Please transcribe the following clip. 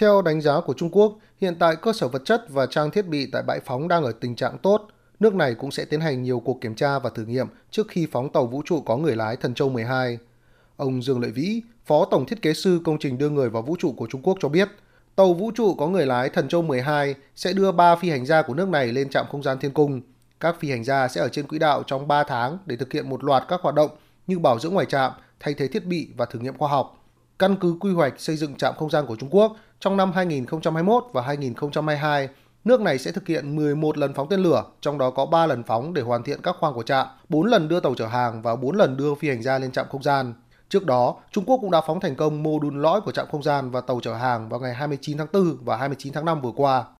Theo đánh giá của Trung Quốc, hiện tại cơ sở vật chất và trang thiết bị tại bãi phóng đang ở tình trạng tốt. Nước này cũng sẽ tiến hành nhiều cuộc kiểm tra và thử nghiệm trước khi phóng tàu vũ trụ có người lái Thần Châu 12. Ông Dương Lợi Vĩ, Phó Tổng Thiết kế sư công trình đưa người vào vũ trụ của Trung Quốc cho biết, tàu vũ trụ có người lái Thần Châu 12 sẽ đưa 3 phi hành gia của nước này lên trạm không gian thiên cung. Các phi hành gia sẽ ở trên quỹ đạo trong 3 tháng để thực hiện một loạt các hoạt động như bảo dưỡng ngoài trạm, thay thế thiết bị và thử nghiệm khoa học. Căn cứ quy hoạch xây dựng trạm không gian của Trung Quốc, trong năm 2021 và 2022, nước này sẽ thực hiện 11 lần phóng tên lửa, trong đó có 3 lần phóng để hoàn thiện các khoang của trạm, 4 lần đưa tàu chở hàng và 4 lần đưa phi hành gia lên trạm không gian. Trước đó, Trung Quốc cũng đã phóng thành công mô đun lõi của trạm không gian và tàu chở hàng vào ngày 29 tháng 4 và 29 tháng 5 vừa qua.